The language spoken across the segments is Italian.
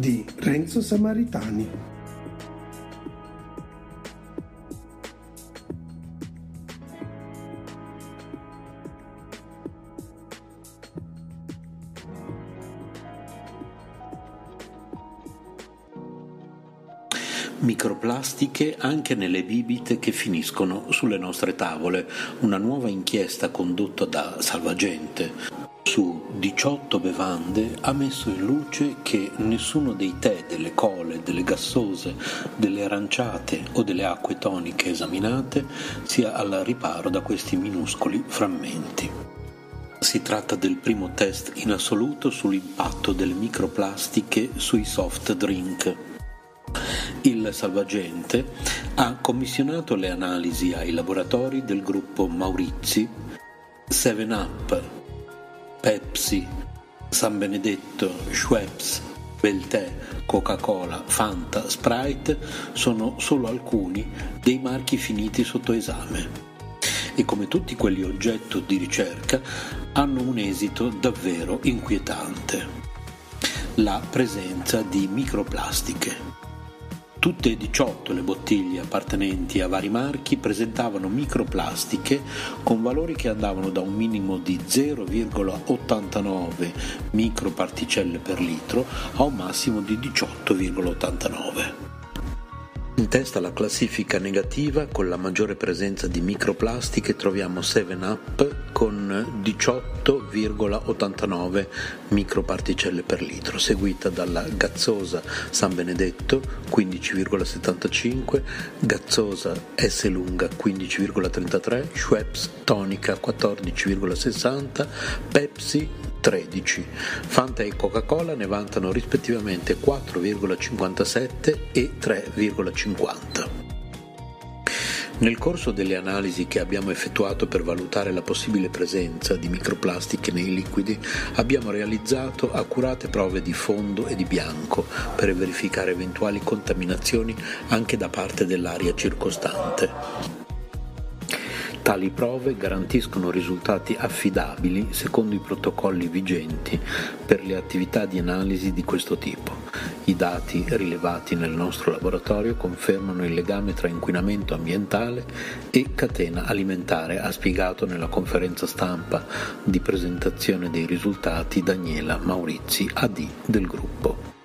Renzo Samaritani. Microplastiche anche nelle bibite che finiscono sulle nostre tavole, una nuova inchiesta condotta da Salvagente su 18 bevande ha messo in luce che nessuno dei tè, delle cole, delle gassose, delle aranciate o delle acque toniche esaminate sia al riparo da questi minuscoli frammenti. Si tratta del primo test in assoluto sull'impatto delle microplastiche sui soft drink. Il salvagente ha commissionato le analisi ai laboratori del gruppo Maurizi, 7up, Pepsi, San Benedetto, Schweppes, Beltè, Coca-Cola, Fanta, Sprite sono solo alcuni dei marchi finiti sotto esame e come tutti quelli oggetto di ricerca hanno un esito davvero inquietante. La presenza di microplastiche. Tutte e 18 le bottiglie appartenenti a vari marchi presentavano microplastiche con valori che andavano da un minimo di 0,89 microparticelle per litro a un massimo di 18,89. In testa alla classifica negativa, con la maggiore presenza di microplastiche, troviamo 7up con 18,89 microparticelle per litro, seguita dalla Gazzosa San Benedetto 15,75, Gazzosa S lunga 15,33, Schweppes tonica 14,60, Pepsi 13. Fanta e Coca-Cola ne vantano rispettivamente 4,57 e 3,50. Nel corso delle analisi che abbiamo effettuato per valutare la possibile presenza di microplastiche nei liquidi, abbiamo realizzato accurate prove di fondo e di bianco per verificare eventuali contaminazioni anche da parte dell'aria circostante. Tali prove garantiscono risultati affidabili secondo i protocolli vigenti per le attività di analisi di questo tipo. I dati rilevati nel nostro laboratorio confermano il legame tra inquinamento ambientale e catena alimentare, ha spiegato nella conferenza stampa di presentazione dei risultati Daniela Maurizi, AD del gruppo.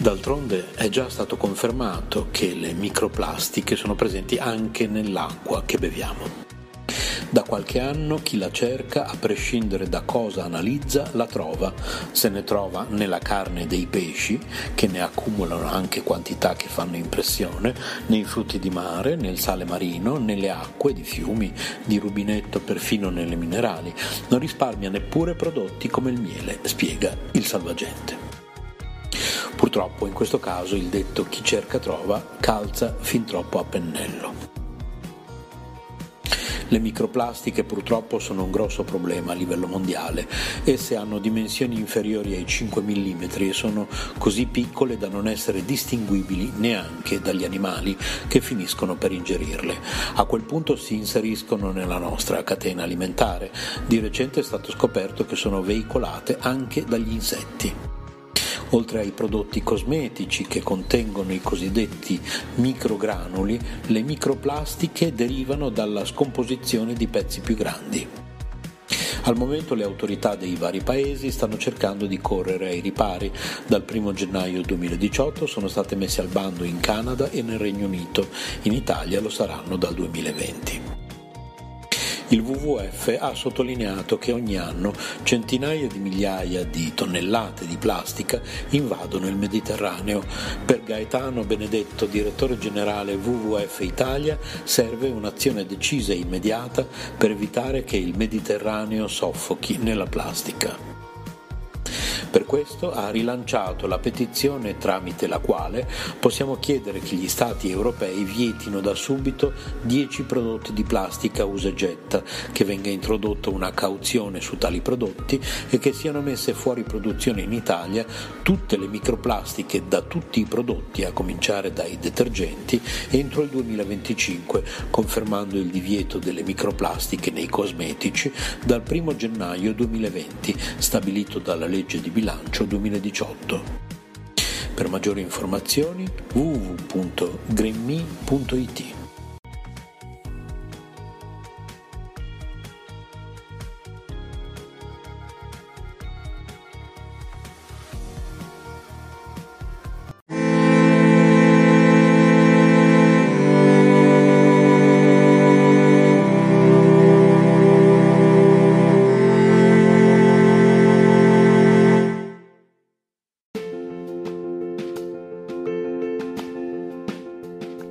D'altronde è già stato confermato che le microplastiche sono presenti anche nell'acqua che beviamo. Da qualche anno chi la cerca, a prescindere da cosa analizza, la trova. Se ne trova nella carne dei pesci, che ne accumulano anche quantità che fanno impressione, nei frutti di mare, nel sale marino, nelle acque di fiumi, di rubinetto, perfino nelle minerali. Non risparmia neppure prodotti come il miele, spiega il salvagente. Purtroppo in questo caso il detto chi cerca trova calza fin troppo a pennello. Le microplastiche purtroppo sono un grosso problema a livello mondiale. Esse hanno dimensioni inferiori ai 5 mm e sono così piccole da non essere distinguibili neanche dagli animali che finiscono per ingerirle. A quel punto si inseriscono nella nostra catena alimentare. Di recente è stato scoperto che sono veicolate anche dagli insetti. Oltre ai prodotti cosmetici che contengono i cosiddetti microgranuli, le microplastiche derivano dalla scomposizione di pezzi più grandi. Al momento le autorità dei vari paesi stanno cercando di correre ai ripari. Dal 1 gennaio 2018 sono state messe al bando in Canada e nel Regno Unito, in Italia lo saranno dal 2020. Il WWF ha sottolineato che ogni anno centinaia di migliaia di tonnellate di plastica invadono il Mediterraneo. Per Gaetano Benedetto, direttore generale WWF Italia, serve un'azione decisa e immediata per evitare che il Mediterraneo soffochi nella plastica. Per questo ha rilanciato la petizione tramite la quale possiamo chiedere che gli Stati europei vietino da subito 10 prodotti di plastica usa e getta, che venga introdotta una cauzione su tali prodotti e che siano messe fuori produzione in Italia tutte le microplastiche da tutti i prodotti, a cominciare dai detergenti, entro il 2025, confermando il divieto delle microplastiche nei cosmetici dal 1 gennaio 2020, stabilito dalla legge di bilancio bilancio 2018. Per maggiori informazioni www.greenme.it